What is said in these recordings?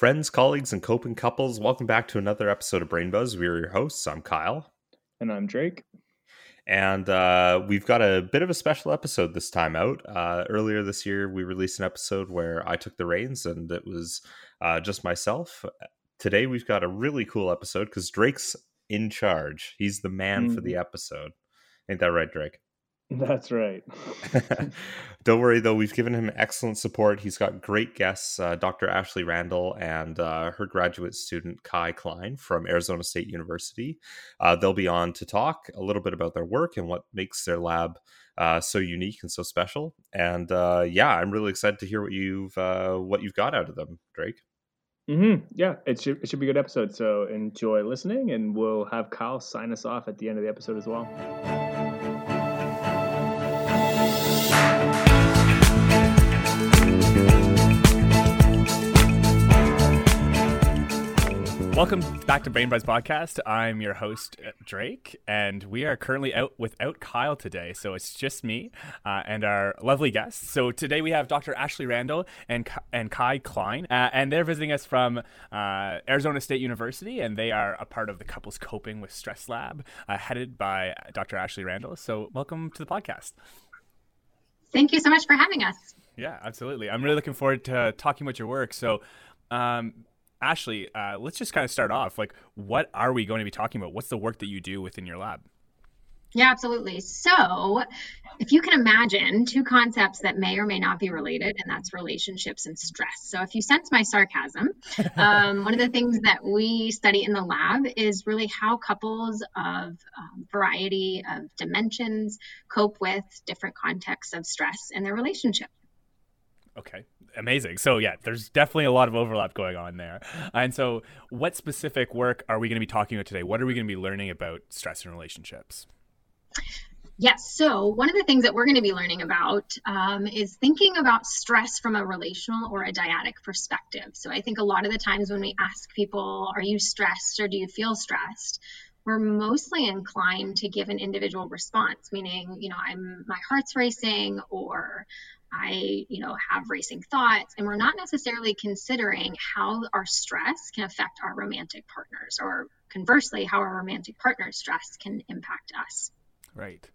Friends, colleagues, and coping couples, welcome back to another episode of Brain Buzz. We are your hosts. I'm Kyle. And I'm Drake. And uh, we've got a bit of a special episode this time out. Uh, earlier this year, we released an episode where I took the reins and it was uh, just myself. Today, we've got a really cool episode because Drake's in charge. He's the man mm. for the episode. Ain't that right, Drake? That's right. Don't worry, though. We've given him excellent support. He's got great guests uh, Dr. Ashley Randall and uh, her graduate student, Kai Klein from Arizona State University. Uh, they'll be on to talk a little bit about their work and what makes their lab uh, so unique and so special. And uh, yeah, I'm really excited to hear what you've uh, what you've got out of them, Drake. Mm-hmm. Yeah, it should it should be a good episode. So enjoy listening, and we'll have Kyle sign us off at the end of the episode as well. Welcome back to Brain Buzz Podcast. I'm your host, Drake, and we are currently out without Kyle today. So it's just me uh, and our lovely guests. So today we have Dr. Ashley Randall and, and Kai Klein, uh, and they're visiting us from uh, Arizona State University, and they are a part of the Couples Coping with Stress Lab, uh, headed by Dr. Ashley Randall. So welcome to the podcast. Thank you so much for having us. Yeah, absolutely. I'm really looking forward to talking about your work. So, um, Ashley, uh, let's just kind of start off. Like, what are we going to be talking about? What's the work that you do within your lab? Yeah, absolutely. So, if you can imagine two concepts that may or may not be related, and that's relationships and stress. So, if you sense my sarcasm, um, one of the things that we study in the lab is really how couples of um, variety of dimensions cope with different contexts of stress in their relationship. Okay, amazing. So yeah, there's definitely a lot of overlap going on there. And so, what specific work are we going to be talking about today? What are we going to be learning about stress in relationships? Yes. So, one of the things that we're going to be learning about um, is thinking about stress from a relational or a dyadic perspective. So, I think a lot of the times when we ask people, Are you stressed or do you feel stressed? we're mostly inclined to give an individual response meaning you know i'm my heart's racing or I, you know, have racing thoughts, and we're not necessarily considering how our stress can affect our romantic partners, or conversely, how our romantic partner's stress can impact us. Right.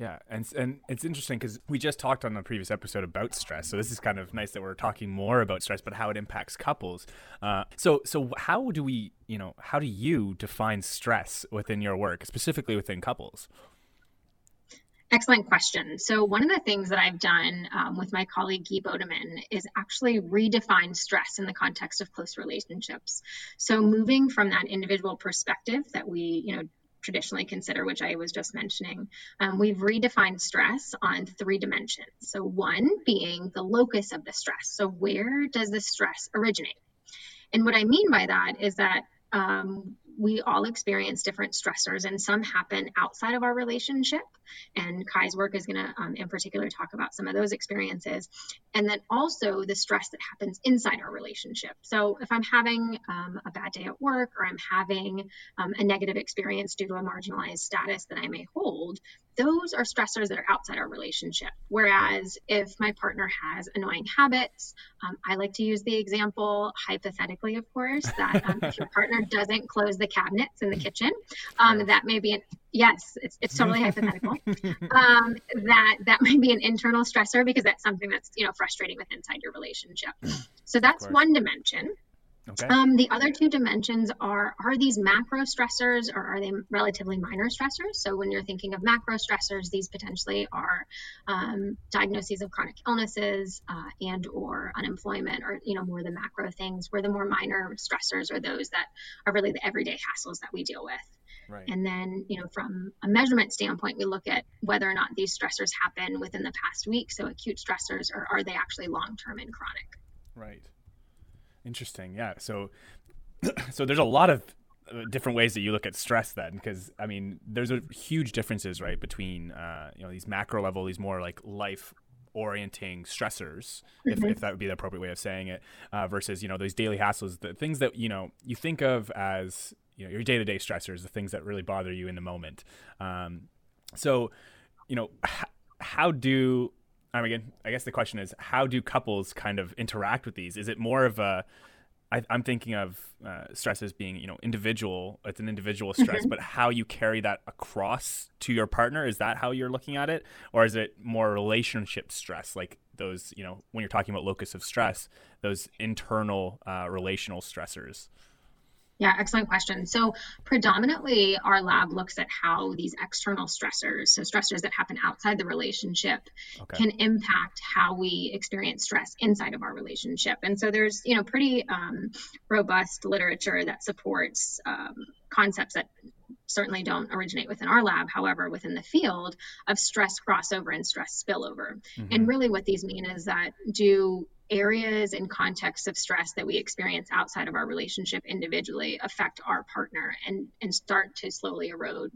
Yeah, and and it's interesting because we just talked on the previous episode about stress, so this is kind of nice that we're talking more about stress, but how it impacts couples. Uh, so so how do we, you know, how do you define stress within your work, specifically within couples? Excellent question. So, one of the things that I've done um, with my colleague Guy Bodenmann is actually redefine stress in the context of close relationships. So, moving from that individual perspective that we, you know, traditionally consider, which I was just mentioning, um, we've redefined stress on three dimensions. So, one being the locus of the stress. So, where does the stress originate? And what I mean by that is that um, we all experience different stressors, and some happen outside of our relationship. And Kai's work is going to, um, in particular, talk about some of those experiences. And then also the stress that happens inside our relationship. So if I'm having um, a bad day at work or I'm having um, a negative experience due to a marginalized status that I may hold, those are stressors that are outside our relationship. Whereas if my partner has annoying habits, um, I like to use the example, hypothetically, of course, that um, if your partner doesn't close the cabinets in the kitchen, um, that may be an yes, it's, it's totally hypothetical. Um, that that might be an internal stressor because that's something that's you know frustrating with inside your relationship. So that's one dimension. Okay. Um, the other two dimensions are are these macro stressors or are they relatively minor stressors? So when you're thinking of macro stressors, these potentially are um, diagnoses of chronic illnesses uh, and or unemployment or you know more the macro things. Where the more minor stressors are those that are really the everyday hassles that we deal with. Right. And then, you know, from a measurement standpoint, we look at whether or not these stressors happen within the past week. So acute stressors, or are they actually long term and chronic? Right. Interesting. Yeah. So, so there's a lot of uh, different ways that you look at stress then because i mean there's a huge differences right between uh, you know these macro level these more like life orienting stressors if, mm-hmm. if that would be the appropriate way of saying it uh, versus you know those daily hassles the things that you know you think of as you know your day-to-day stressors the things that really bother you in the moment um, so you know h- how do I mean, again, I guess the question is, how do couples kind of interact with these? Is it more of a I, am thinking of uh, stress as being, you know, individual. It's an individual stress, mm-hmm. but how you carry that across to your partner is that how you're looking at it, or is it more relationship stress, like those, you know, when you're talking about locus of stress, those internal uh, relational stressors? Yeah, excellent question. So, predominantly, our lab looks at how these external stressors, so stressors that happen outside the relationship, okay. can impact how we experience stress inside of our relationship. And so, there's you know pretty um, robust literature that supports um, concepts that certainly don't originate within our lab, however, within the field of stress crossover and stress spillover. Mm-hmm. And really, what these mean is that do areas and contexts of stress that we experience outside of our relationship individually affect our partner and, and start to slowly erode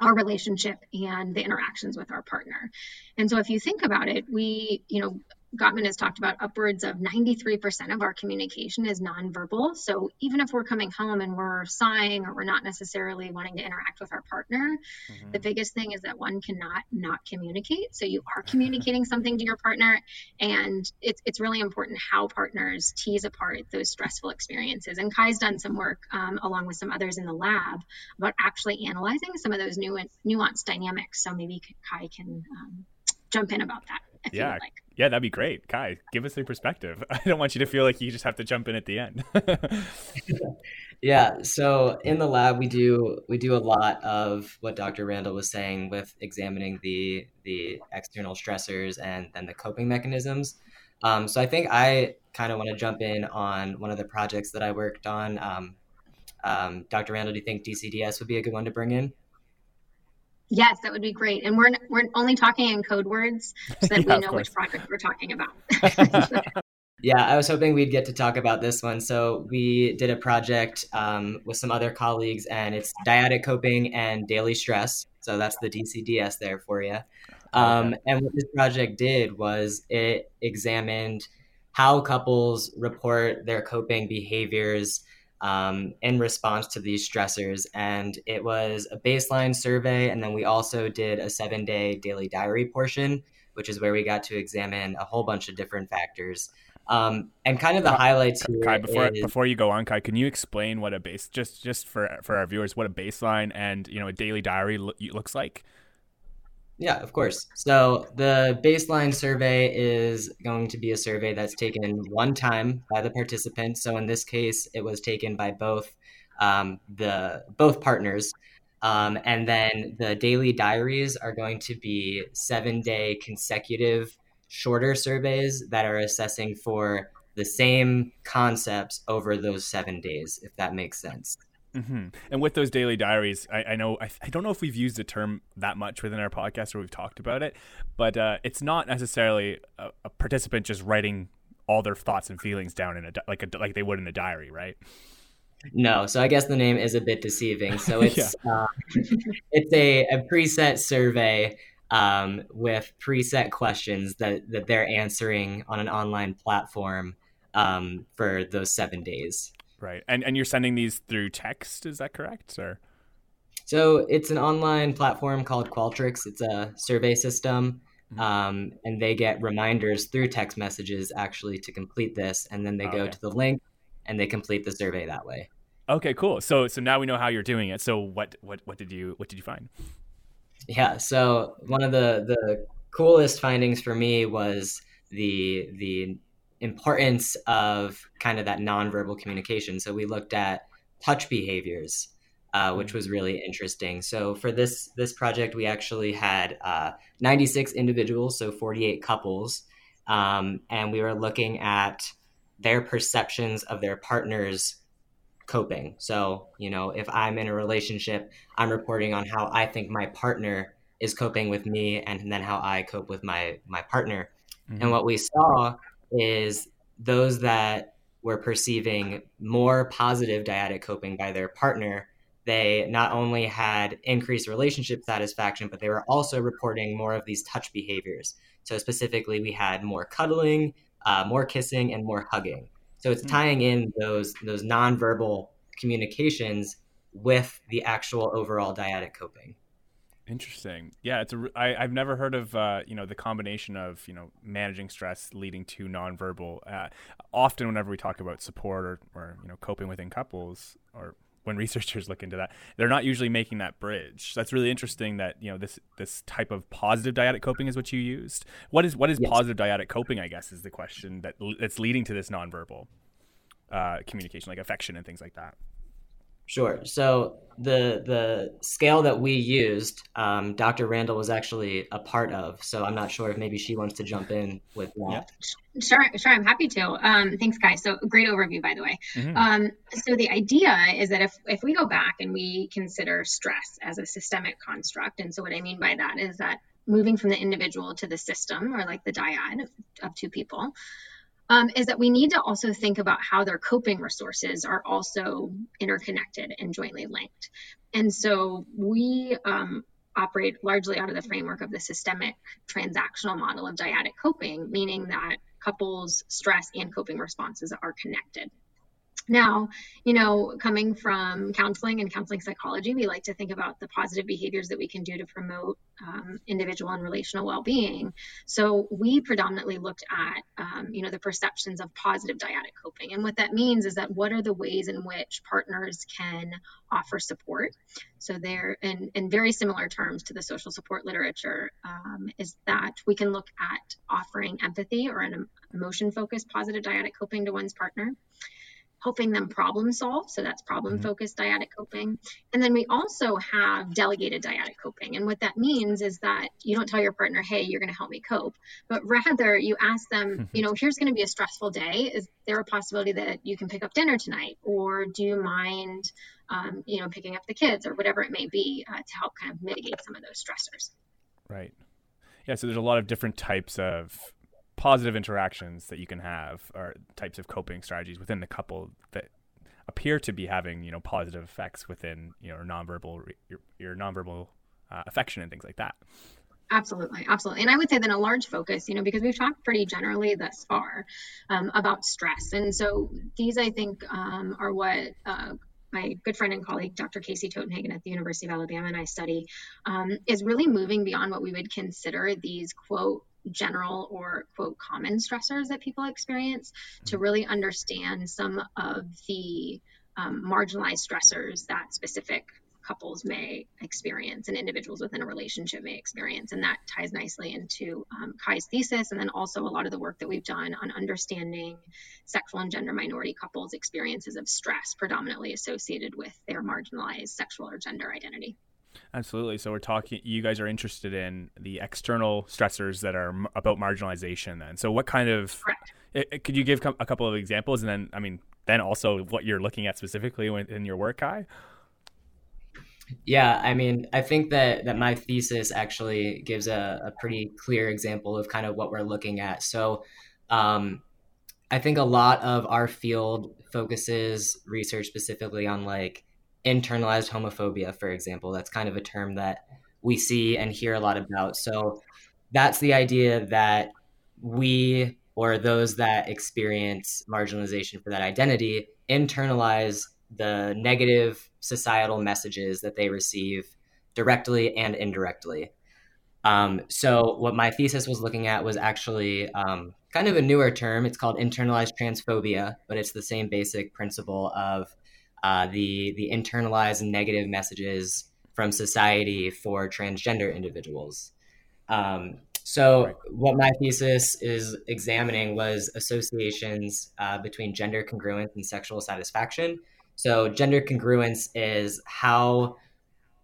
our relationship and the interactions with our partner. And so if you think about it, we, you know, Gottman has talked about upwards of 93% of our communication is nonverbal. So even if we're coming home and we're sighing or we're not necessarily wanting to interact with our partner, mm-hmm. the biggest thing is that one cannot not communicate. So you are communicating something to your partner, and it's it's really important how partners tease apart those stressful experiences. And Kai's done some work um, along with some others in the lab about actually analyzing some of those new nuanced dynamics. So maybe Kai can um, jump in about that yeah. like. Yeah, that'd be great. Kai, give us a perspective. I don't want you to feel like you just have to jump in at the end. yeah, so in the lab we do we do a lot of what Dr. Randall was saying with examining the the external stressors and then the coping mechanisms. Um, so I think I kind of want to jump in on one of the projects that I worked on. Um, um, Dr. Randall, do you think DCDS would be a good one to bring in? Yes, that would be great. And we're we're only talking in code words so that yeah, we know which project we're talking about. yeah, I was hoping we'd get to talk about this one. So we did a project um, with some other colleagues, and it's dyadic coping and daily stress. So that's the DCDS there for you. Um, and what this project did was it examined how couples report their coping behaviors um, in response to these stressors. And it was a baseline survey. And then we also did a seven day daily diary portion, which is where we got to examine a whole bunch of different factors. Um, and kind of the highlights here Kai, before is, before you go on, Kai, can you explain what a base just just for for our viewers what a baseline and you know a daily diary lo- looks like? Yeah, of course. So the baseline survey is going to be a survey that's taken one time by the participants. So in this case, it was taken by both um, the both partners, um, and then the daily diaries are going to be seven day consecutive shorter surveys that are assessing for the same concepts over those seven days, if that makes sense. Mm-hmm. And with those daily diaries, I, I know I, I, don't know if we've used the term that much within our podcast or we've talked about it, but uh, it's not necessarily a, a, participant just writing all their thoughts and feelings down in a like a, like they would in a diary, right? No, so I guess the name is a bit deceiving. So it's yeah. uh, it's a, a preset survey um, with preset questions that that they're answering on an online platform um, for those seven days. Right. And and you're sending these through text, is that correct? Or so it's an online platform called Qualtrics. It's a survey system. Mm-hmm. Um, and they get reminders through text messages actually to complete this, and then they go to the link and they complete the survey that way. Okay, cool. So so now we know how you're doing it. So what what what did you what did you find? Yeah, so one of the the coolest findings for me was the the importance of kind of that nonverbal communication. So we looked at touch behaviors, uh, which was really interesting. So for this this project, we actually had uh, 96 individuals, so 48 couples, um, and we were looking at their perceptions of their partners coping. So you know, if I'm in a relationship, I'm reporting on how I think my partner is coping with me, and then how I cope with my my partner. Mm-hmm. And what we saw is those that were perceiving more positive dyadic coping by their partner. They not only had increased relationship satisfaction but they were also reporting more of these touch behaviors. So specifically we had more cuddling uh, more kissing and more hugging. So it's hmm. tying in those those nonverbal communications with the actual overall dyadic coping Interesting. Yeah, it's a. I, I've never heard of uh, you know the combination of you know managing stress leading to nonverbal. Uh, often, whenever we talk about support or, or you know coping within couples, or when researchers look into that, they're not usually making that bridge. That's really interesting. That you know this this type of positive dyadic coping is what you used. What is what is yes. positive dyadic coping? I guess is the question that that's leading to this nonverbal uh, communication, like affection and things like that. Sure. So the the scale that we used, um, Dr. Randall was actually a part of. So I'm not sure if maybe she wants to jump in with that. Yeah. Sure, sure. I'm happy to. Um, thanks, guys. So great overview, by the way. Mm-hmm. Um, so the idea is that if if we go back and we consider stress as a systemic construct, and so what I mean by that is that moving from the individual to the system, or like the dyad of, of two people um, is that we need to also think about how their coping resources are also interconnected and jointly linked. And so we um, operate largely out of the framework of the systemic transactional model of dyadic coping, meaning that couples' stress and coping responses are connected. Now, you know, coming from counseling and counseling psychology, we like to think about the positive behaviors that we can do to promote um, individual and relational well-being. So we predominantly looked at, um, you know, the perceptions of positive dyadic coping, and what that means is that what are the ways in which partners can offer support. So there, in, in very similar terms to the social support literature, um, is that we can look at offering empathy or an emotion-focused positive dyadic coping to one's partner helping them problem solve. So that's problem mm-hmm. focused mm-hmm. dyadic coping. And then we also have delegated dyadic coping. And what that means is that you don't tell your partner, hey, you're going to help me cope, but rather you ask them, mm-hmm. you know, here's going to be a stressful day. Is there a possibility that you can pick up dinner tonight? Or do you mind, um, you know, picking up the kids or whatever it may be uh, to help kind of mitigate some of those stressors? Right. Yeah. So there's a lot of different types of positive interactions that you can have or types of coping strategies within the couple that appear to be having you know positive effects within you know nonverbal your, your nonverbal uh, affection and things like that absolutely absolutely and i would say then a large focus you know because we've talked pretty generally thus far um, about stress and so these i think um, are what uh, my good friend and colleague, Dr. Casey Totenhagen at the University of Alabama, and I study, um, is really moving beyond what we would consider these quote general or quote common stressors that people experience to mm-hmm. really understand some of the um, marginalized stressors that specific couples may experience and individuals within a relationship may experience. And that ties nicely into um, Kai's thesis and then also a lot of the work that we've done on understanding sexual and gender minority couples' experiences of stress, predominantly associated with their marginalized sexual or gender identity. Absolutely. So we're talking. You guys are interested in the external stressors that are m- about marginalization. Then, so what kind of? It, it, could you give a couple of examples, and then I mean, then also what you're looking at specifically in your work, Kai? Yeah, I mean, I think that that my thesis actually gives a, a pretty clear example of kind of what we're looking at. So, um, I think a lot of our field focuses research specifically on like internalized homophobia, for example. That's kind of a term that we see and hear a lot about. So that's the idea that we or those that experience marginalization for that identity internalize the negative societal messages that they receive directly and indirectly. Um, so, what my thesis was looking at was actually um, kind of a newer term. It's called internalized transphobia, but it's the same basic principle of uh, the the internalized negative messages from society for transgender individuals. Um, so, right. what my thesis is examining was associations uh, between gender congruence and sexual satisfaction. So, gender congruence is how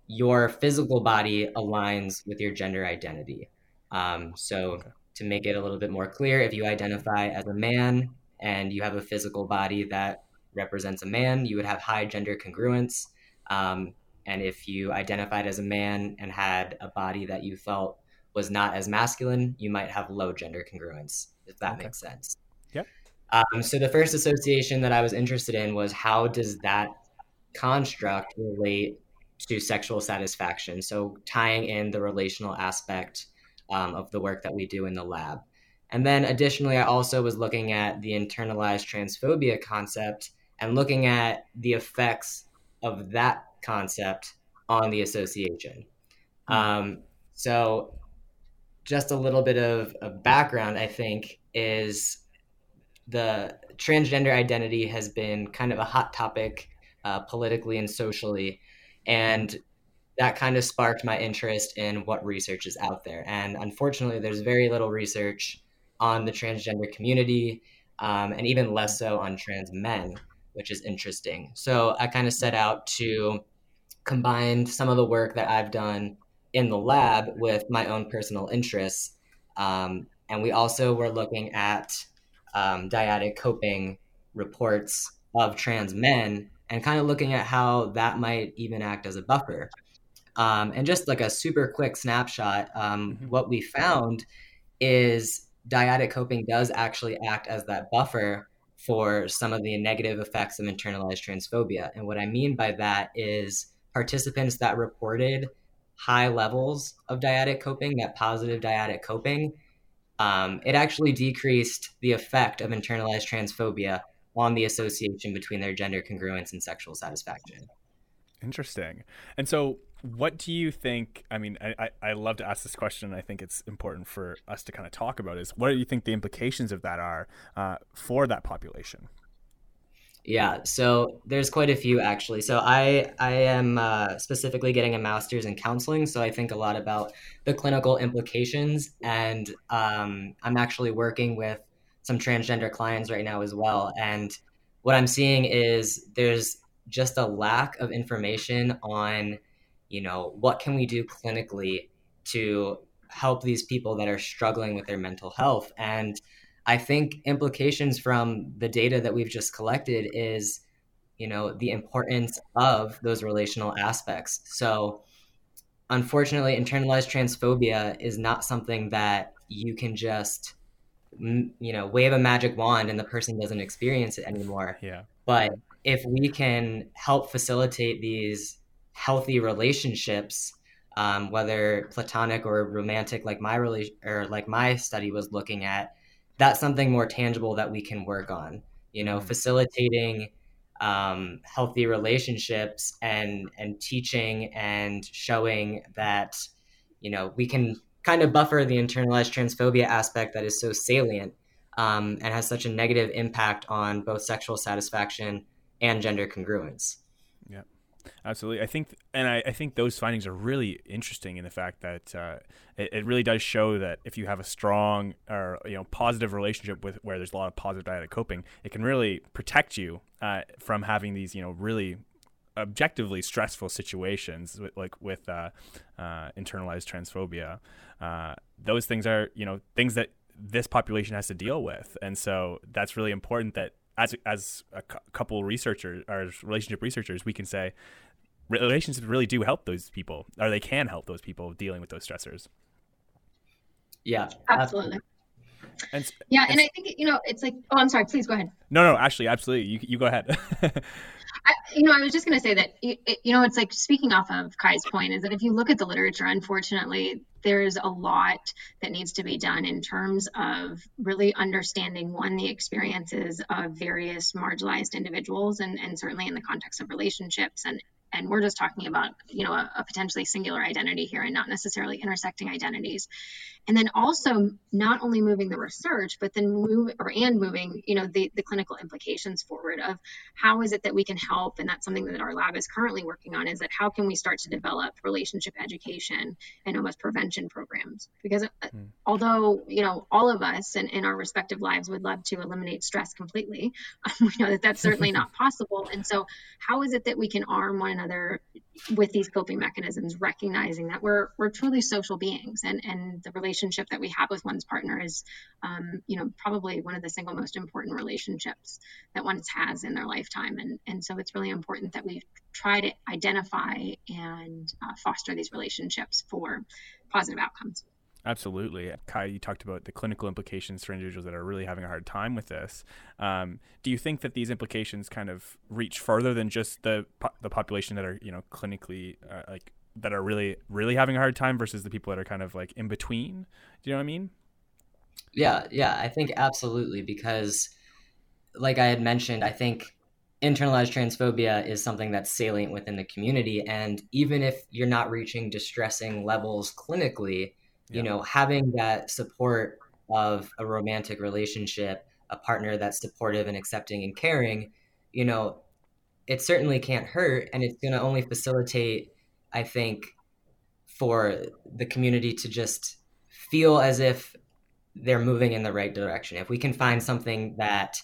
your physical body aligns with your gender identity. Um, so, okay. to make it a little bit more clear, if you identify as a man and you have a physical body that represents a man, you would have high gender congruence. Um, and if you identified as a man and had a body that you felt was not as masculine, you might have low gender congruence, if that okay. makes sense. Yep. Um, so the first association that I was interested in was how does that construct relate to sexual satisfaction? So tying in the relational aspect um, of the work that we do in the lab. And then additionally, I also was looking at the internalized transphobia concept and looking at the effects of that concept on the association. Um, so, just a little bit of, of background, I think, is the transgender identity has been kind of a hot topic uh, politically and socially. And that kind of sparked my interest in what research is out there. And unfortunately, there's very little research on the transgender community, um, and even less so on trans men, which is interesting. So I kind of set out to combine some of the work that I've done in the lab with my own personal interests. Um, and we also were looking at um, dyadic coping reports of trans men and kind of looking at how that might even act as a buffer. Um, and just like a super quick snapshot, um, mm-hmm. what we found is dyadic coping does actually act as that buffer for some of the negative effects of internalized transphobia. And what I mean by that is participants that reported high levels of dyadic coping, that positive dyadic coping, um, it actually decreased the effect of internalized transphobia on the association between their gender congruence and sexual satisfaction. Interesting. And so, what do you think? I mean, I, I, love to ask this question. I think it's important for us to kind of talk about is what do you think the implications of that are uh, for that population? Yeah, so there's quite a few actually. So I I am uh, specifically getting a master's in counseling, so I think a lot about the clinical implications, and um, I'm actually working with some transgender clients right now as well. And what I'm seeing is there's just a lack of information on, you know, what can we do clinically to help these people that are struggling with their mental health and I think implications from the data that we've just collected is, you know, the importance of those relational aspects. So, unfortunately, internalized transphobia is not something that you can just, you know, wave a magic wand and the person doesn't experience it anymore. Yeah. But if we can help facilitate these healthy relationships, um, whether platonic or romantic, like my relation or like my study was looking at, that's something more tangible that we can work on you know mm-hmm. facilitating um, healthy relationships and and teaching and showing that you know we can kind of buffer the internalized transphobia aspect that is so salient um, and has such a negative impact on both sexual satisfaction and gender congruence absolutely. I think, and I, I, think those findings are really interesting in the fact that uh, it, it, really does show that if you have a strong or you know positive relationship with where there's a lot of positive dyadic coping, it can really protect you uh, from having these you know really objectively stressful situations with, like with uh, uh internalized transphobia. Uh, those things are you know things that this population has to deal with, and so that's really important that as as a couple researchers or relationship researchers, we can say relationships really do help those people, or they can help those people dealing with those stressors. Yeah, absolutely. And, yeah, and, and I think you know it's like. Oh, I'm sorry. Please go ahead. No, no, actually, absolutely. You you go ahead. I, you know, I was just going to say that it, you know, it's like speaking off of Kai's point is that if you look at the literature, unfortunately, there's a lot that needs to be done in terms of really understanding one the experiences of various marginalized individuals, and and certainly in the context of relationships and and we're just talking about you know a, a, potentially singular identity here and not necessarily intersecting identities. And then also not only moving the research but then move or and moving you know the, the clinical implications forward of how is it that we can help? And that's something that our lab is currently working on is that how can we start to develop relationship education and almost prevention programs? Because mm. although you know all of us in, in our respective lives would love to eliminate stress completely we know that that's certainly not possible. And so how is it that we can arm one another with these coping mechanisms recognizing that we're we're truly social beings. And and the relationship that we have with one's partner is um, you know probably one of the single most important relationships that one has in their lifetime. And and so it's really important that we try to identify and uh, foster these relationships for positive outcomes Absolutely. Kai, you talked about the clinical implications for individuals that are really having a hard time with this. Um, do you think that these implications kind of reach further than just the the population that are, you know, clinically uh, like that are really really having a hard time versus the people that are kind of like in between? Do you know what I mean? Yeah, yeah, I think absolutely because like I had mentioned, I think internalized transphobia is something that's salient within the community and even if you're not reaching distressing levels clinically yeah. you know having that support of a romantic relationship a partner that's supportive and accepting and caring you know it certainly can't hurt and it's going to only facilitate i think for the community to just feel as if they're moving in the right direction if we can find something that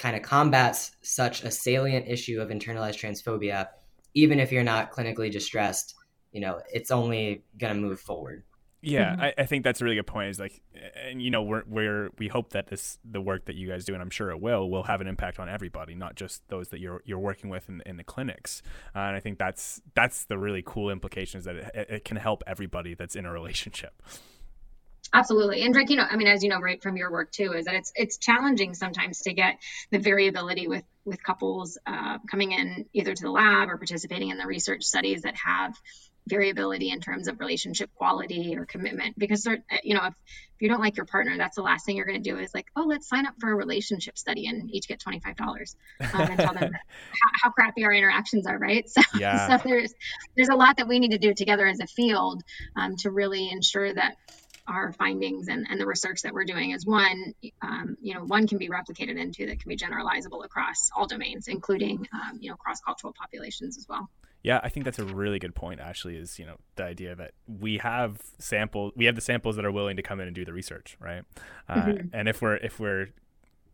kind of combats such a salient issue of internalized transphobia, even if you're not clinically distressed, you know, it's only going to move forward. Yeah, mm-hmm. I, I, think that's a really good point. Is like, and you know, we're, we're we hope that this the work that you guys do, and I'm sure it will, will have an impact on everybody, not just those that you're you're working with in, in the clinics. Uh, and I think that's that's the really cool implications that it, it can help everybody that's in a relationship. Absolutely. And Drake, you know, I mean, as you know, right from your work too, is that it's it's challenging sometimes to get the variability with with couples uh, coming in either to the lab or participating in the research studies that have variability in terms of relationship quality or commitment because you know if, if you don't like your partner that's the last thing you're going to do is like oh let's sign up for a relationship study and each get $25 um, and tell them how, how, crappy our interactions are right so, yeah. so there's there's a lot that we need to do together as a field um, to really ensure that our findings and, and the research that we're doing is one, um, you know, one can be replicated into that can be generalizable across all domains, including, um, you know, cross-cultural populations as well. Yeah, I think that's a really good point. Actually, is you know the idea that we have sample, we have the samples that are willing to come in and do the research, right? Uh, mm-hmm. And if we're if we're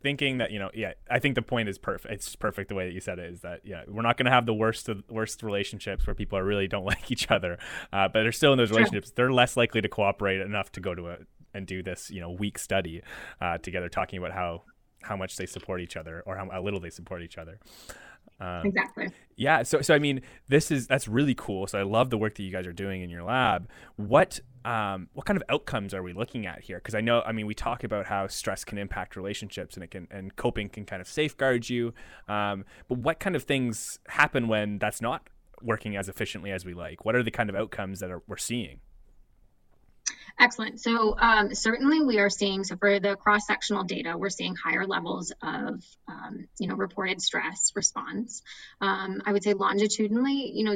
thinking that you know yeah i think the point is perfect it's perfect the way that you said it is that yeah we're not going to have the worst of worst relationships where people are really don't like each other uh, but they're still in those relationships they're less likely to cooperate enough to go to a and do this you know week study uh, together talking about how how much they support each other or how, how little they support each other um, exactly. Yeah. So, so I mean, this is that's really cool. So I love the work that you guys are doing in your lab. What um, what kind of outcomes are we looking at here? Because I know, I mean, we talk about how stress can impact relationships and it can and coping can kind of safeguard you. Um, but what kind of things happen when that's not working as efficiently as we like? What are the kind of outcomes that are, we're seeing? Excellent. So um, certainly we are seeing, so for the cross-sectional data, we're seeing higher levels of, um, you know, reported stress response. Um, I would say longitudinally, you know,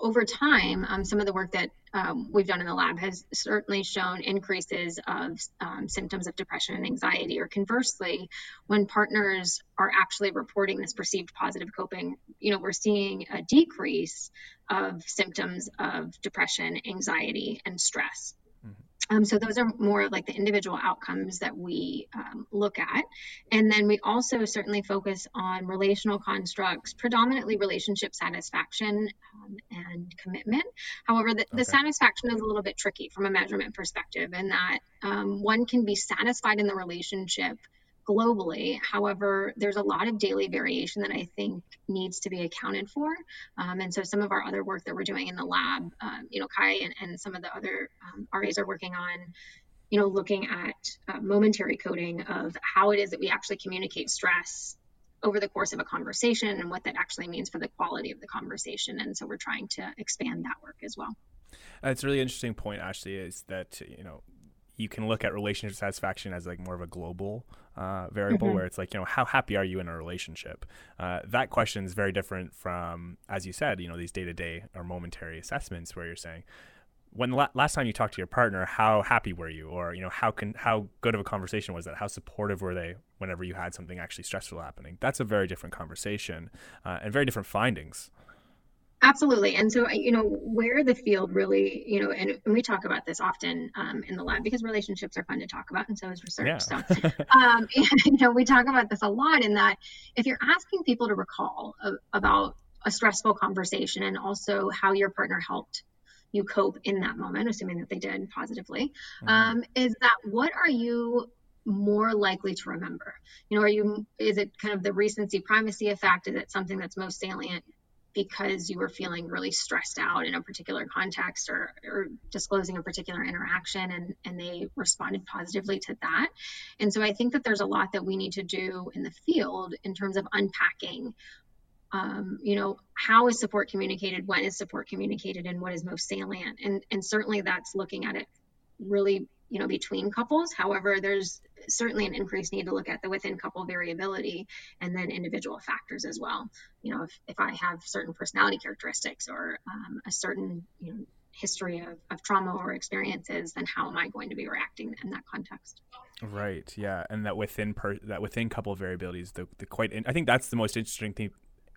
over time, um, some of the work that um, we've done in the lab has certainly shown increases of um, symptoms of depression and anxiety, or conversely, when partners are actually reporting this perceived positive coping, you know, we're seeing a decrease of symptoms of depression, anxiety, and stress. Um, so those are more like the individual outcomes that we um, look at. And then we also certainly focus on relational constructs, predominantly relationship satisfaction um, and commitment. However, the, okay. the, satisfaction is a little bit tricky from a measurement perspective in that um, one can be satisfied in the relationship globally. However, there's a lot of daily variation that I think needs to be accounted for. Um, and so some of our other work that we're doing in the lab, um, you know, Kai and, and, some of the other um, RAs are working on, you know, looking at uh, momentary coding of how it is that we actually communicate stress over the course of a conversation and what that actually means for the quality of the conversation. And so we're trying to expand that work as well. Uh, it's a really interesting point, Ashley, is that, you know, you can look at relationship satisfaction as like more of a global uh, variable mm-hmm. where it's like you know how happy are you in a relationship? Uh, that question is very different from as you said you know these day-to-day or momentary assessments where you're saying when la- last time you talked to your partner how happy were you? Or you know how can how good of a conversation was that? How supportive were they whenever you had something actually stressful happening? That's a very different conversation uh, and very different findings Absolutely. And so, you know, where the field really, you know, and, and we talk about this often um, in the lab because relationships are fun to talk about, and so is research. Yeah. So, um, and, you know, we talk about this a lot in that if you're asking people to recall a, about a stressful conversation and also how your partner helped you cope in that moment, assuming that they did positively, mm-hmm. um, is that what are you more likely to remember? You know, are you, is it kind of the recency primacy effect? Is it something that's most salient because you were feeling really stressed out in a particular context or, or disclosing a particular interaction and, and they responded positively to that. And so I think that there's a lot that we need to do in the field in terms of unpacking um, you know, how is support communicated? When is support communicated? And what is most salient? And and certainly that's looking at it really, you know, between couples. However, there's certainly an increased need to look at the within couple variability and then individual factors as well. You know, if, if I have certain personality characteristics or um, a certain you know, history of, of trauma or experiences, then how am I going to be reacting in that context? Right. Yeah, and that within per- that within couple variabilities, the, the quite. In- I think that's the most interesting thing.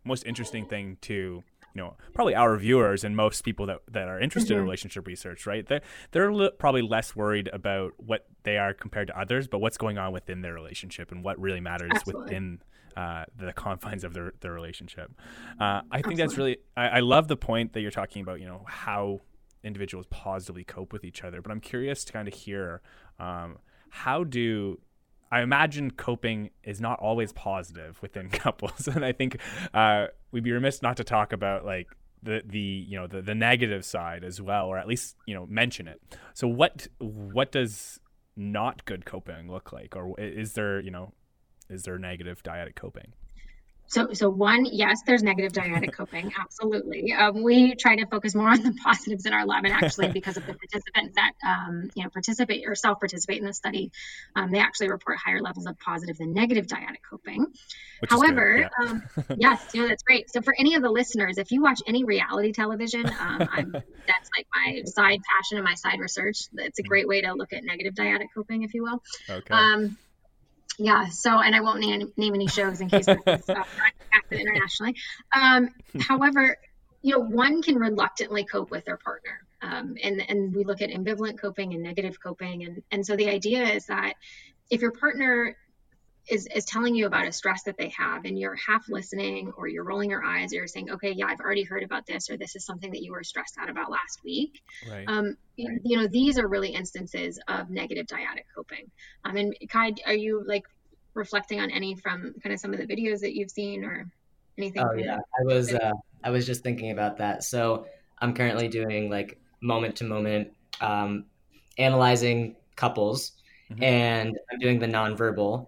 Most interesting thing to you know probably our viewers and most people that, that are interested mm-hmm. in relationship research right they're, they're li- probably less worried about what they are compared to others but what's going on within their relationship and what really matters Absolutely. within uh, the confines of their, their relationship uh, i think Absolutely. that's really I, I love the point that you're talking about you know how individuals positively cope with each other but i'm curious to kind of hear um, how do I imagine coping is not always positive within couples, and I think uh, we'd be remiss not to talk about like the the you know the the negative side as well, or at least you know mention it. So what what does not good coping look like, or is there you know is there negative dyadic coping? So, so one, yes, there's negative dyadic coping, absolutely. Um, we try to focus more on the positives in our lab, and actually, because of the participants that um, you know participate or self-participate in the study, um, they actually report higher levels of positive than negative dyadic coping. Which However, yeah. Um, yes, you know that's great. So, for any of the listeners, if you watch any reality television, um, that's like my side passion and my side research. It's a mm. great way to look at negative dyadic coping, if you will. Okay um, yeah. So, and I won't name, name any shows in case it's uh, internationally. Um, however, you know, one can reluctantly cope with their partner. Um, and, and we look at ambivalent coping and negative coping. And, and so the idea is that if your partner is, is telling you about a stress that they have and you're half listening or you're rolling your eyes or you're saying okay yeah i've already heard about this or this is something that you were stressed out about last week. Right. um, you, you, know these are really instances of negative dyadic coping. Um, and kai are you like reflecting on any from kind of some of the videos that you've seen or anything oh yeah. i was uh, i was just thinking about that. So i'm currently doing like moment to moment um, analyzing couples mm-hmm. and i'm doing the nonverbal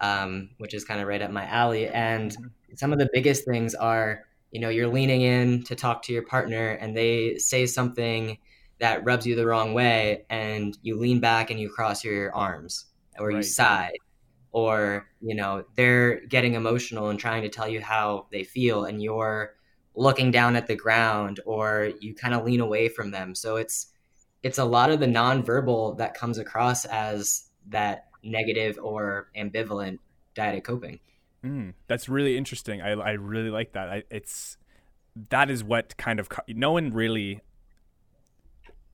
um, which is kind of right up my alley. And mm-hmm. some of the biggest things are, you know, you're leaning in to talk to your partner and they say something that rubs you the wrong way and you lean back and you cross your arms or right. you sigh or you know they're getting emotional and trying to tell you how they feel and you're looking down at the ground or you kind of lean away from them so it's it's a lot of the nonverbal that comes across as that negative or ambivalent dyadic coping. Mm, that's really interesting. I, I really like that. I, it's that is what kind of no one really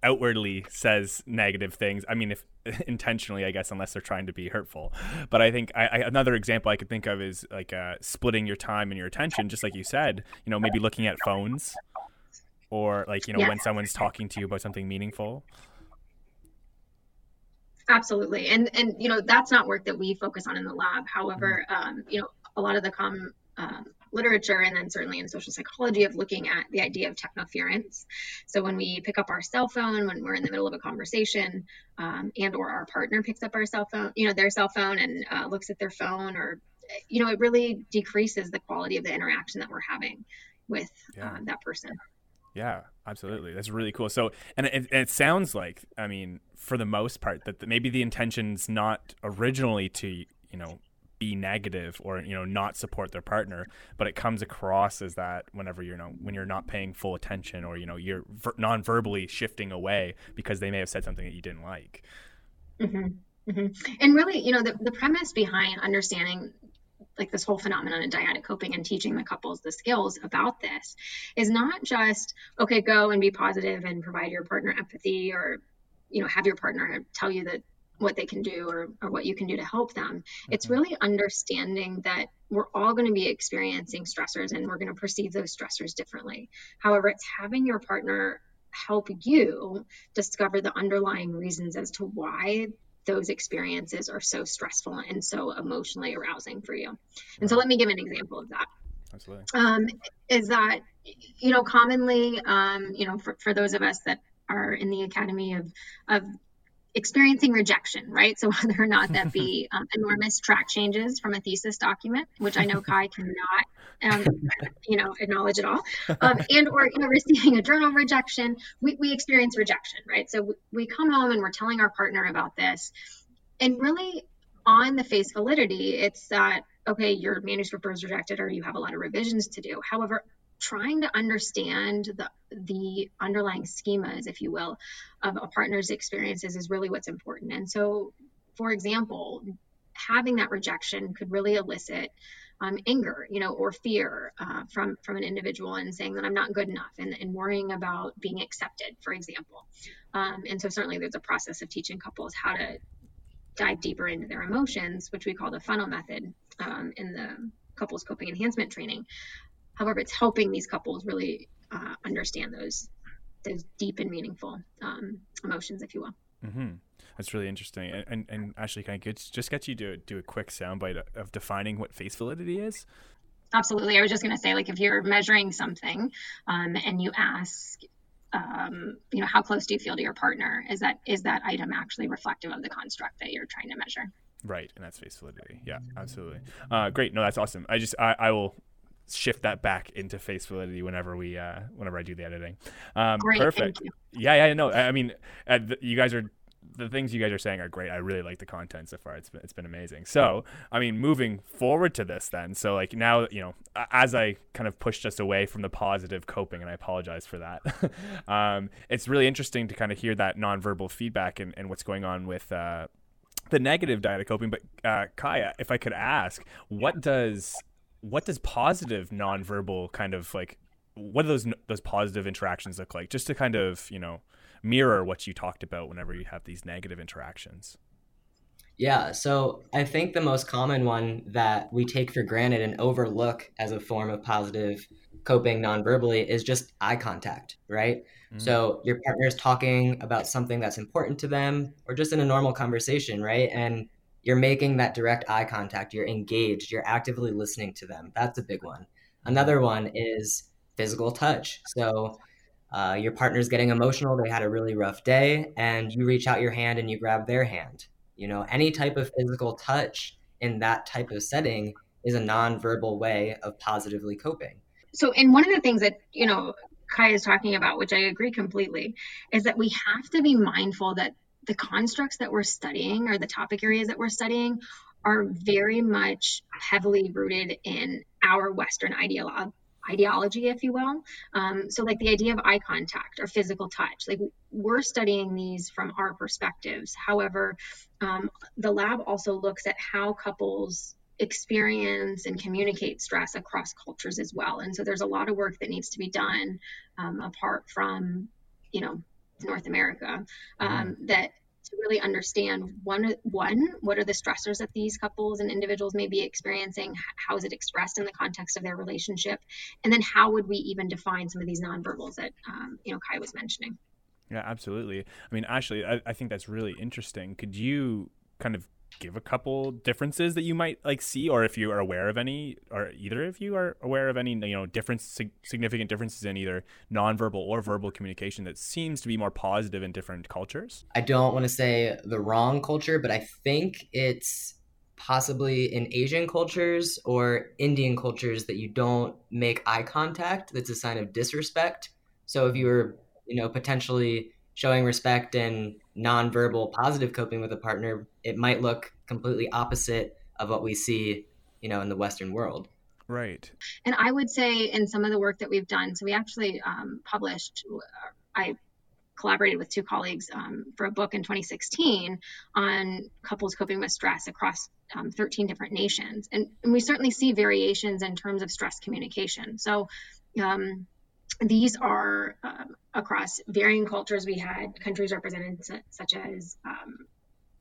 outwardly says negative things. I mean, if intentionally, I guess, unless they're trying to be hurtful. But I think I, I, another example I could think of is like uh, splitting your time and your attention, just like you said. You know, maybe looking at phones, or like you know when someone's talking to you about something meaningful. Absolutely. And and you know, that's not work that we focus on in the lab. However, mm-hmm. um, you know, a lot of the com um, literature and then certainly in social psychology of looking at the idea of technoference. So when we pick up our cell phone when we're in the middle of a conversation, um, and or our partner picks up our cell phone, you know, their cell phone and uh, looks at their phone, or you know, it really decreases the quality of the interaction that we're having with yeah. uh, that person. Yeah, absolutely. That's really cool. So, and it, it sounds like, I mean, for the most part, that maybe the intention's not originally to, you know, be negative or you know not support their partner, but it comes across as that whenever you're know when you're not paying full attention or you know you're ver- non-verbally shifting away because they may have said something that you didn't like. Mm-hmm. Mm-hmm. And really, you know, the, the premise behind understanding like this whole phenomenon of dyadic coping and teaching the couples the skills about this is not just okay go and be positive and provide your partner empathy or you know have your partner tell you that what they can do or, or what you can do to help them mm-hmm. it's really understanding that we're all going to be experiencing stressors and we're going to perceive those stressors differently however it's having your partner help you discover the underlying reasons as to why those experiences are so stressful and so emotionally arousing for you. And so let me give an example of that. Absolutely. Um, is that, you know, commonly, um, you know, for, for those of us that are in the Academy of, of experiencing rejection, right? So whether or not that be um, enormous track changes from a thesis document, which I know Kai cannot, um, you know, acknowledge at all, um, and or you know, receiving a journal rejection, we, we experience rejection, right? So we, we come home and we're telling our partner about this, and really on the face validity, it's that, okay, your manuscript was rejected or you have a lot of revisions to do. However, trying to understand the the underlying schemas, if you will, of a partner's experiences is really what's important. And so, for example, having that rejection could really elicit um, anger, you know, or fear uh, from from an individual and saying that I'm not good enough and, and worrying about being accepted, for example. Um, and so certainly there's a process of teaching couples how to dive deeper into their emotions, which we call the funnel method um, in the couples coping enhancement training. However, it's helping these couples really uh, understand those those deep and meaningful um, emotions, if you will. Mm-hmm. That's really interesting. And, and, and Ashley, can I get, just get you to do a quick soundbite of defining what face validity is? Absolutely. I was just going to say, like, if you're measuring something um, and you ask, um, you know, how close do you feel to your partner? Is that is that item actually reflective of the construct that you're trying to measure? Right, and that's face validity. Yeah, absolutely. Uh, great. No, that's awesome. I just I, I will shift that back into face validity whenever we uh, whenever I do the editing. Um, Great, perfect. Yeah, yeah, no. I mean, uh, you guys are the things you guys are saying are great. I really like the content so far. It's been it's been amazing. So, I mean, moving forward to this then. So like now, you know, as I kind of pushed us away from the positive coping, and I apologize for that. um, it's really interesting to kind of hear that nonverbal feedback and, and what's going on with uh, the negative dyadic coping. But uh, Kaya, if I could ask, what does what does positive nonverbal kind of like what do those those positive interactions look like? Just to kind of you know mirror what you talked about whenever you have these negative interactions. Yeah, so I think the most common one that we take for granted and overlook as a form of positive coping nonverbally is just eye contact, right? Mm-hmm. So your partner is talking about something that's important to them or just in a normal conversation, right? And you're making that direct eye contact, you're engaged, you're actively listening to them. That's a big one. Another one is physical touch. So uh, your partner's getting emotional, they had a really rough day, and you reach out your hand and you grab their hand. You know, any type of physical touch in that type of setting is a nonverbal way of positively coping. So, and one of the things that, you know, Kai is talking about, which I agree completely, is that we have to be mindful that the constructs that we're studying or the topic areas that we're studying are very much heavily rooted in our Western ideolo- ideology, if you will. Um, so, like the idea of eye contact or physical touch, like we're studying these from our perspectives. However, um, the lab also looks at how couples experience and communicate stress across cultures as well. And so, there's a lot of work that needs to be done um, apart from, you know, North America um, mm-hmm. that to really understand one one what are the stressors that these couples and individuals may be experiencing how is it expressed in the context of their relationship and then how would we even define some of these nonverbals that um, you know kai was mentioning? Yeah absolutely. I mean ashley I, I think that's really interesting. Could you kind of give a couple differences that you might like see or if you are aware of any or either of you are aware of any you know different significant differences in either nonverbal or verbal communication that seems to be more positive in different cultures? I don't want to say the wrong culture but i think it's possibly in asian cultures or indian cultures that you don't make eye contact that's a sign of disrespect. So if you were you know potentially showing respect and nonverbal positive coping with a partner, it might look completely opposite of what we see, you know, in the Western world. Right. And I would say in some of the work that we've done, so we actually um, published, I collaborated with two colleagues um, for a book in 2016 on couples coping with stress across um, 13 different nations. And, and, we certainly see variations in terms of stress communication. So, um, these are um, across varying cultures. We had countries represented such as um,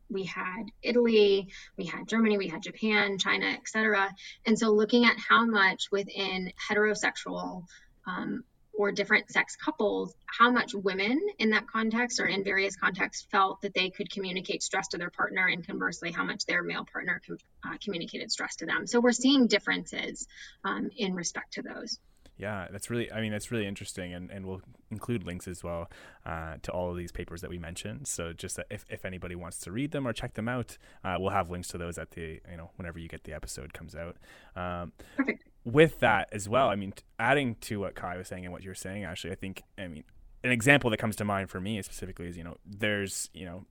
we had Italy, we had Germany, we had Japan, China, etc. And so looking at how much within heterosexual um, or different sex couples, how much women in that context or in various contexts felt that they could communicate stress to their partner, and conversely, how much their male partner com- uh, communicated stress to them. So we're seeing differences um, in respect to those. Yeah, that's really, I mean, that's really interesting. And, and we'll include links as well uh, to all of these papers that we mentioned. So just if, if anybody wants to read them or check them out, uh, we'll have links to those at the, you know, whenever you get the episode comes out. Um, Perfect. With that as well, I mean, adding to what Kai was saying and what you're saying, actually, I think, I mean, an example that comes to mind for me specifically is, you know, there's, you know,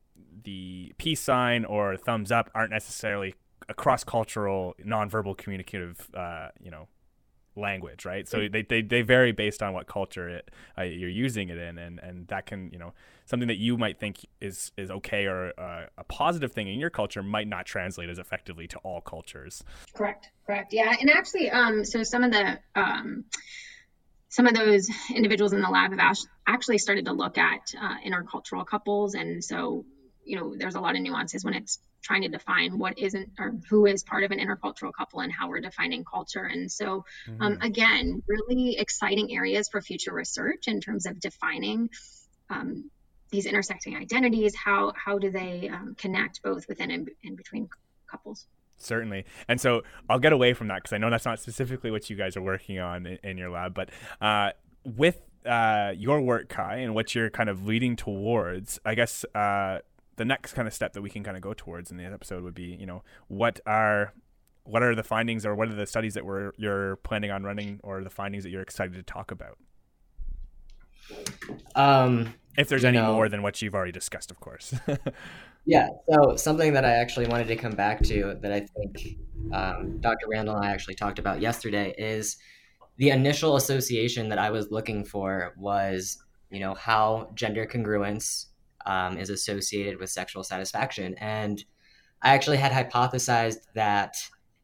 the peace sign or thumbs up aren't necessarily a cross cultural nonverbal communicative uh, you know language, right? So they, they, they vary based on what culture it, uh, you're using it in, and, and that can you know something that you might think is is okay or uh, a positive thing in your culture might not translate as effectively to all cultures. Correct, correct, yeah, and actually, um, so some of the um, some of those individuals in the lab have actually started to look at uh, intercultural couples, and so you know there's a lot of nuances when it's trying to define what isn't or who is part of an intercultural couple and how we're defining culture. And so, um, mm-hmm. um, again, really exciting areas for future research in terms of defining um, these intersecting identities. How how do they um, connect both within and, and between couples? Certainly. And so I'll get away from that because I know that's not specifically what you guys are working on in, in your lab, but uh, with uh, your work, Kai, and what you're kind of leading towards, I guess uh, the next kind of step that we can kind of go towards in the episode would be, you know, what are what are the findings or what are the studies that we're you're planning on running or the findings that you're excited to talk about? Um, if there's any know, more than what you've already discussed, of course. yeah. So something that I actually wanted to come back to that I think um, Dr. Randall and I actually talked about yesterday is the initial association that I was looking for was, you know, how gender congruence um, is associated with sexual satisfaction. And I actually had hypothesized that,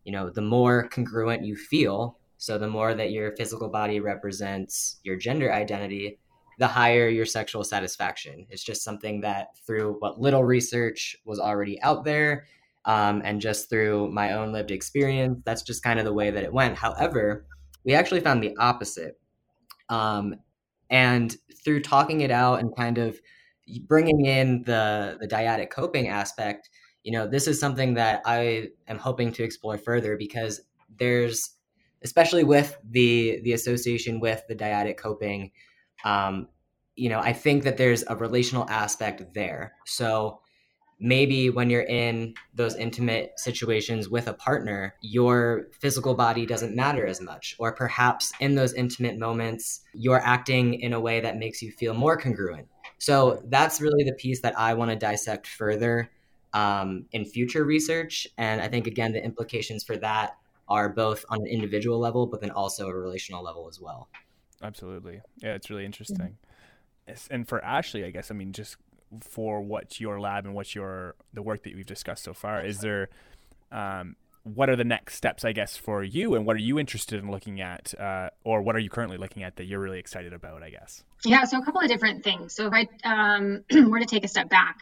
you know, the more congruent you feel, so the more that your physical body represents your gender identity, the higher your sexual satisfaction. It's just something that through what little research was already out there, um, and just through my own lived experience, that's just kind of the way that it went. However, we actually found the opposite. Um, and through talking it out and kind of bringing in the the dyadic coping aspect you know this is something that i am hoping to explore further because there's especially with the the association with the dyadic coping um, you know i think that there's a relational aspect there. So maybe when you're in those intimate situations with a partner your physical body doesn't matter as much or perhaps in those intimate moments you're acting in a way that makes you feel more congruent so that's really the piece that I want to dissect further um, in future research. And I think, again, the implications for that are both on an individual level, but then also a relational level as well. Absolutely. Yeah, it's really interesting. Mm-hmm. And for Ashley, I guess, I mean, just for what your lab and what your the work that we've discussed so far, is there um, what are the next steps, I guess, for you, and what are you interested in looking at, uh, or what are you currently looking at that you're really excited about? I guess. Yeah, so a couple of different things. So if I um, were to take a step back,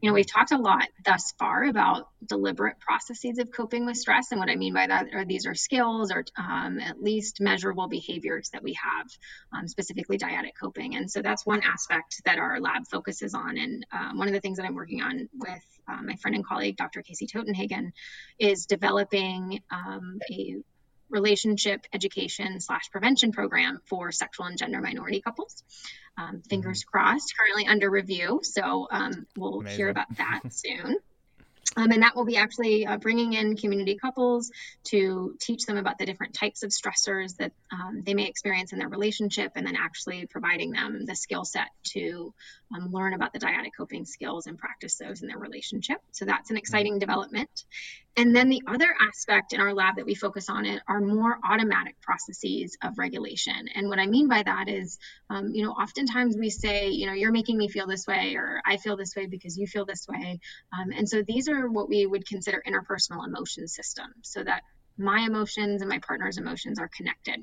you know, we've talked a lot thus far about deliberate processes of coping with stress, and what I mean by that are these are skills or um, at least measurable behaviors that we have, um, specifically dyadic coping, and so that's one aspect that our lab focuses on. And um, one of the things that I'm working on with uh, my friend and colleague, Dr. Casey Totenhagen, is developing um, a relationship education slash prevention program for sexual and gender minority couples. Um, fingers mm-hmm. crossed, currently under review. So um, we'll Amazing. hear about that soon. Um, and that will be actually uh, bringing in community couples to teach them about the different types of stressors that um, they may experience in their relationship, and then actually providing them the skill set to um, learn about the dyadic coping skills and practice those in their relationship. So that's an exciting development. And then the other aspect in our lab that we focus on it are more automatic processes of regulation. And what I mean by that is, um, you know, oftentimes we say, you know, you're making me feel this way, or I feel this way because you feel this way. Um, and so these are what we would consider interpersonal emotion systems, so that my emotions and my partner's emotions are connected.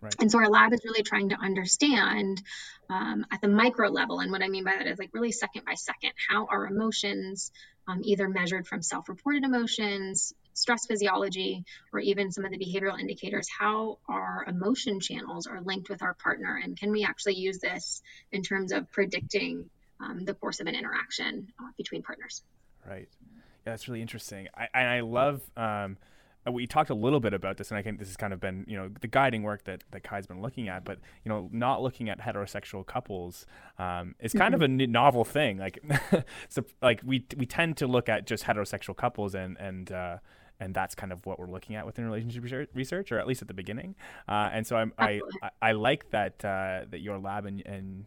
Right. And so our lab is really trying to understand um, at the micro level. And what I mean by that is like really second by second, how our emotions, um, either measured from self reported emotions, stress physiology, or even some of the behavioral indicators, how our emotion channels are linked with our partner. And can we actually use this in terms of predicting um, the course of an interaction uh, between partners? Right. Yeah, that's really interesting. I, and I love um, we talked a little bit about this, and I think this has kind of been, you know, the guiding work that, that Kai's been looking at, but, you know, not looking at heterosexual couples um, is kind mm-hmm. of a novel thing. Like, so, like we, we tend to look at just heterosexual couples and, and, uh, and that's kind of what we're looking at within relationship research, or at least at the beginning. Uh, and so I'm, I, I, I like that uh, that your lab and, and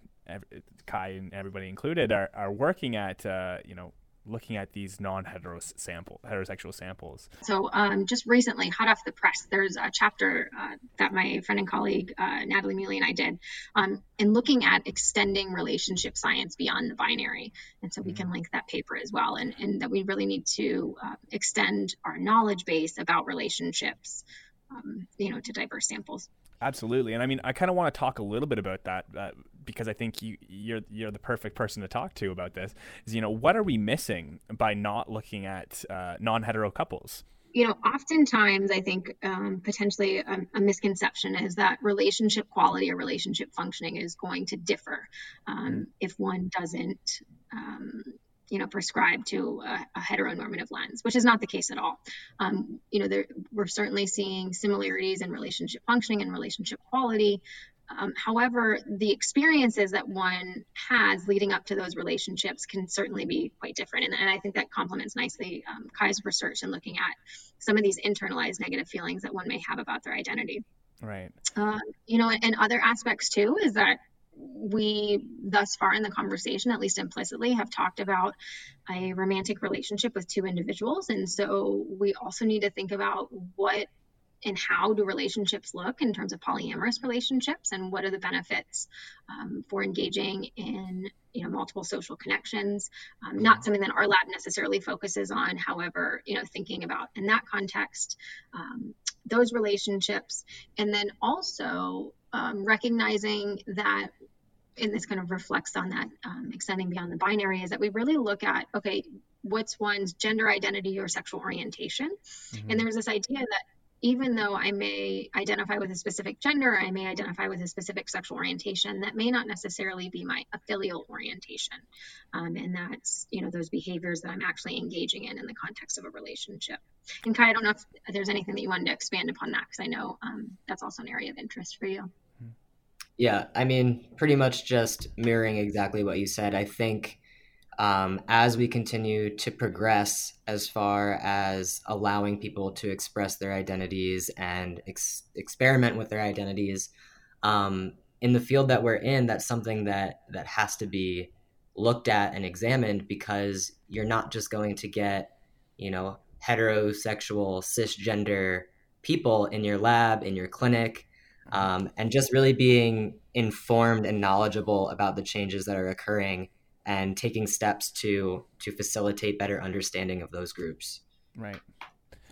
Kai and everybody included are, are working at uh, you know looking at these non-hetero sample heterosexual samples? So um, just recently, hot off the press, there's a chapter uh, that my friend and colleague uh, Natalie Mealy and I did um, in looking at extending relationship science beyond the binary, and so we can mm-hmm. link that paper as well, and, and that we really need to uh, extend our knowledge base about relationships, um, you know, to diverse samples. Absolutely, and I mean, I kind of want to talk a little bit about that uh, because I think you you're you're the perfect person to talk to about this. Is you know what are we missing by not looking at uh, non hetero couples? You know, oftentimes I think um, potentially a, a, misconception is that relationship quality or relationship functioning is going to differ um, mm. if one doesn't um, you know prescribed to a, a, heteronormative lens, which is not the case at all. Um, you know, there, we're certainly seeing similarities in relationship functioning and relationship quality. Um, however, the experiences that one has leading up to those relationships can certainly be quite different. And, and I think that complements nicely um, Kai's research and looking at some of these internalized negative feelings that one may have about their identity. Right. Uh, you know, and other aspects too is that we thus far in the conversation, at least implicitly, have talked about a romantic relationship with two individuals. And so we also need to think about what and how do relationships look in terms of polyamorous relationships and what are the benefits um, for engaging in you know multiple social connections. Um, not something that our lab necessarily focuses on. However you know thinking about in that context um, those relationships. And then also um, recognizing that and this kind of reflects on that um, extending beyond the binary is that we really look at okay what's one's gender identity or sexual orientation? Mm-hmm. and there's this idea that even though i may identify with a specific gender i may identify with a specific sexual orientation that may not necessarily be my affilial orientation. Um, and that's you know those behaviors that i'm actually engaging in in the context of a relationship. And kai i don't know if there's anything that you wanted to expand upon that because i know um, that's also an area of interest for you yeah, I mean, pretty much just mirroring exactly what you said. I think um, as we continue to progress as far as allowing people to express their identities and ex- experiment with their identities, um, in the field that we're in, that's something that that has to be looked at and examined because you're not just going to get, you know, heterosexual cisgender people in your lab in your clinic um, and just really being informed and knowledgeable about the changes that are occurring and taking steps to to facilitate better understanding of those groups. Right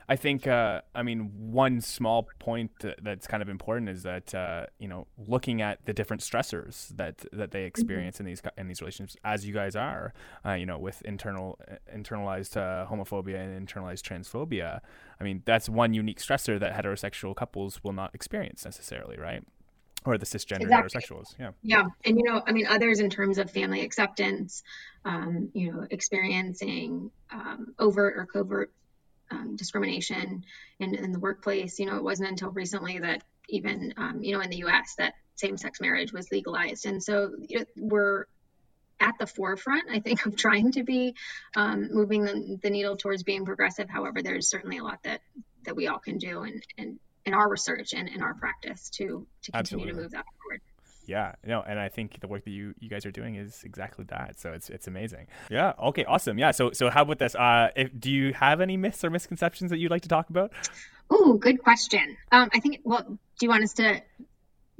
I think, uh, I mean, one small point that's kind of important is that uh, you know, looking at the different stressors that that they mm-hmm. experience in these in these relationships, as you guys are, uh, you know, with internal internalized uh, homophobia and internalized transphobia. I mean, that's one unique stressor that heterosexual couples will not experience necessarily, right? Or the cisgender exactly. heterosexuals, yeah. Yeah, and you know, I mean, others in terms of family acceptance, um, you know, experiencing um, overt or covert um, discrimination in, in the workplace. You know, it wasn't until recently that even, um, you know, in the US that same sex marriage was legalized. And so you know, we're at the forefront, I think, of trying to be um, moving the, the, needle towards being progressive. However, there's certainly a lot that, that we all can do and, and in our research and in our practice to, to continue Absolutely. to move that forward yeah no and i think the work that you you guys are doing is exactly that so it's it's amazing. Yeah. Okay awesome. Yeah so so how about this? Uh if, do you have any myths or misconceptions that you'd like to talk about? Oh good question. Um i think well do you want us to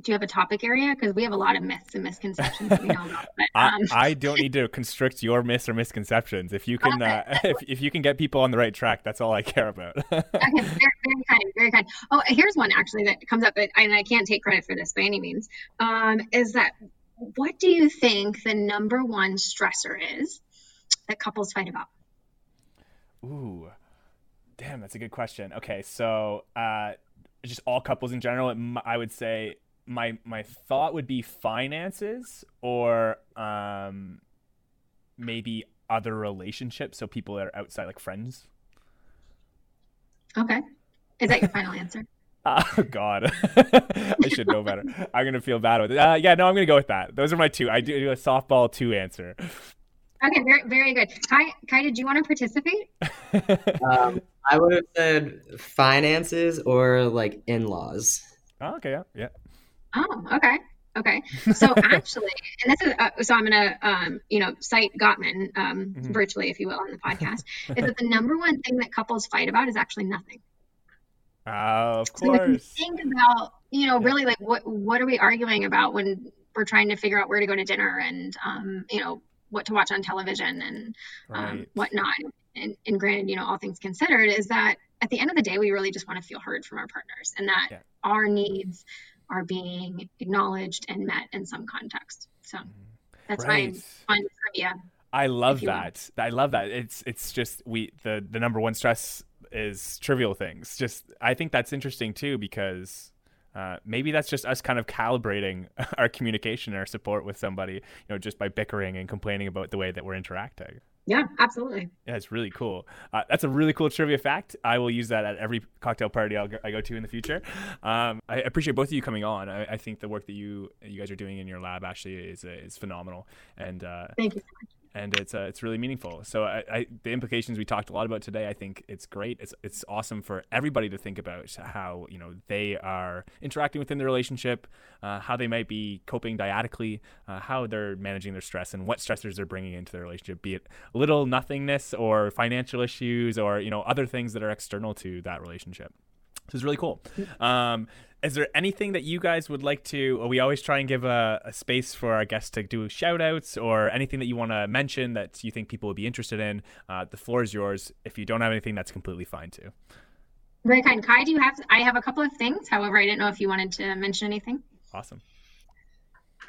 do you have a topic area? Because we have a lot of myths and misconceptions that we know about. But, um... I, I, don't need to constrict your myths or misconceptions. If you can, uh, if, if you can get people on the right track, that's all I care about. okay, very, very, kind, very kind. Oh, here's one actually that comes up, and I can't take credit for this by any means. Um, is that what do you think the number one stressor is that couples fight about? Ooh, damn, that's a good question. Okay, so uh, just all couples in general, I would say my my thought would be finances or um maybe other relationships so people that are outside like friends. Okay. Is that your final answer? Oh god. I should know better. I'm gonna feel bad with it. Uh, yeah no i'm gonna go with that. Those are my two. I do a softball two answer. Okay very, very good. Kai kai did you want to participate? Um, i would have said finances or like in-laws. Oh, okay yeah, yeah Oh, okay. Okay, so actually, and this is uh, so I'm gonna um, you know cite Gottman um, mm-hmm. virtually, if you will, on the podcast. is that the number one thing that couples fight about is actually nothing. Uh, of course. So if you think about you know really like what what are we arguing about when we're trying to figure out where to go to dinner and um, you know what to watch on television and um, right. whatnot. And, and granted, you know, all things considered, is that at the end of the day, we really just want to feel heard from our partners and that yeah. our needs are being acknowledged and met in some context. So mm-hmm. that's right. my trivia. I love that. I love that. It's it's just we the the number one stress is trivial things. Just I think that's interesting too because uh, maybe that's just us kind of calibrating our communication, our support with somebody, you know, just by bickering and complaining about the way that we're interacting. Yeah, absolutely. Yeah, it's really cool. Uh, that's a really cool trivia fact. I will use that at every cocktail party I'll, I go to in the future. Um, I appreciate both of you coming on. I, I, think the work that you you guys are doing in your lab actually is is phenomenal. And uh, thank you so much and it's uh, it's really meaningful. So I, I, the implications we talked a lot about today, I think it's great. It's it's awesome for everybody to think about how you know they are interacting within the relationship, uh, how they might be coping dyadically, uh, how they're managing their stress, and what stressors they're bringing into their relationship, be it little nothingness or financial issues or you know other things that are external to that relationship. This is really cool. Um, is there anything that you guys would like to we always try and give a, a, space for our guests to do shout outs or anything that you want to mention that you think people would be interested in uh, the floor is yours if you don't have anything that's completely fine too. Very kind. Kai do you have i have a couple of things however i didn't know if you wanted to mention anything. Awesome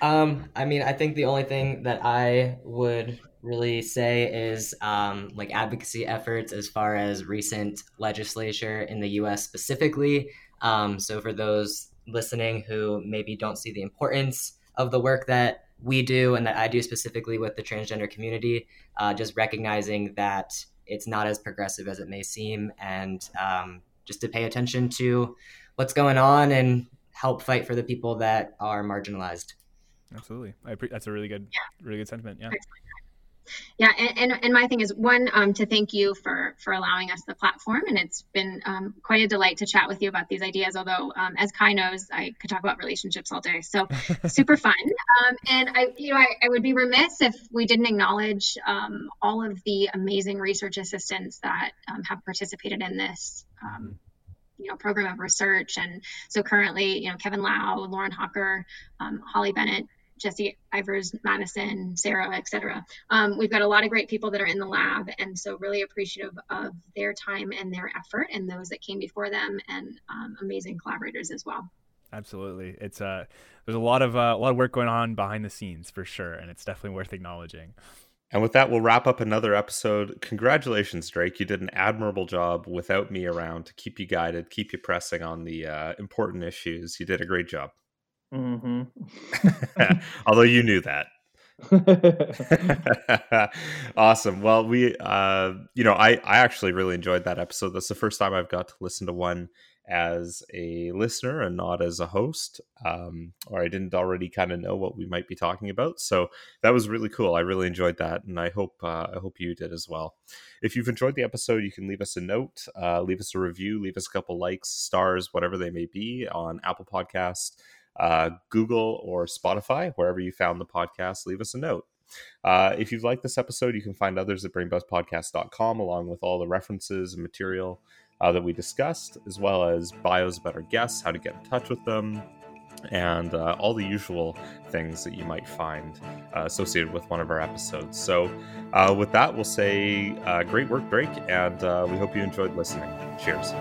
um, I mean, I think the only thing that I would really say is um, like advocacy efforts as far as recent legislature in the U.S. specifically. Um, so for those listening who maybe don't see the importance of the work that we do and that I do specifically with the transgender community, uh, just recognizing that it's not as progressive as it may seem, and um, just to pay attention to what's going on and help fight for the people that are marginalized. Absolutely, I pre- that's a really good, yeah. really good sentiment. Yeah. Excellent yeah and, and, and my thing is one um, to thank you for for allowing us the platform and it's been um, quite a delight to chat with you about these ideas although um, as kai knows i could talk about relationships all day so super fun um, and i you know I, I, would be remiss if we didn't acknowledge um, all of the amazing research assistants that um, have participated in this you know program of research and so currently you know kevin lau lauren hawker holly bennett Jesse Ivers, Madison, Sarah, etc. Um, we've got a lot of great people that are in the lab, and so really appreciative of their time and their effort, and those that came before them, and um, amazing collaborators as well. Absolutely, it's uh, there's a lot of uh, a lot of work going on behind the scenes for sure, and it's definitely worth acknowledging. And with that, we'll wrap up another episode. Congratulations, Drake. You did an admirable job without me around to keep you guided, keep you pressing on the uh, important issues. You did a great job. Mm-hmm. Although you knew that. awesome. Well, we, uh, you know, I, I actually really enjoyed that episode. That's the first time I've got to listen to one as a listener and not as a host, um, or I didn't already kind of know what we might be talking about. So that was really cool. I really enjoyed that, and I hope uh, I hope you did as well. If you've enjoyed the episode, you can leave us a note, uh, leave us a review, leave us a couple likes, stars, whatever they may be on Apple Podcast uh, Google or Spotify, wherever you found the podcast, leave us a note. Uh, if you've liked this episode, you can find others at brainbuzzpodcast.com along with all the references and material uh, that we discussed, as well as bios about our guests, how to get in touch with them, and uh, all the usual things that you might find uh, associated with one of our episodes. So, uh, with that, we'll say uh, great work, Drake, and we hope you enjoyed listening. Cheers.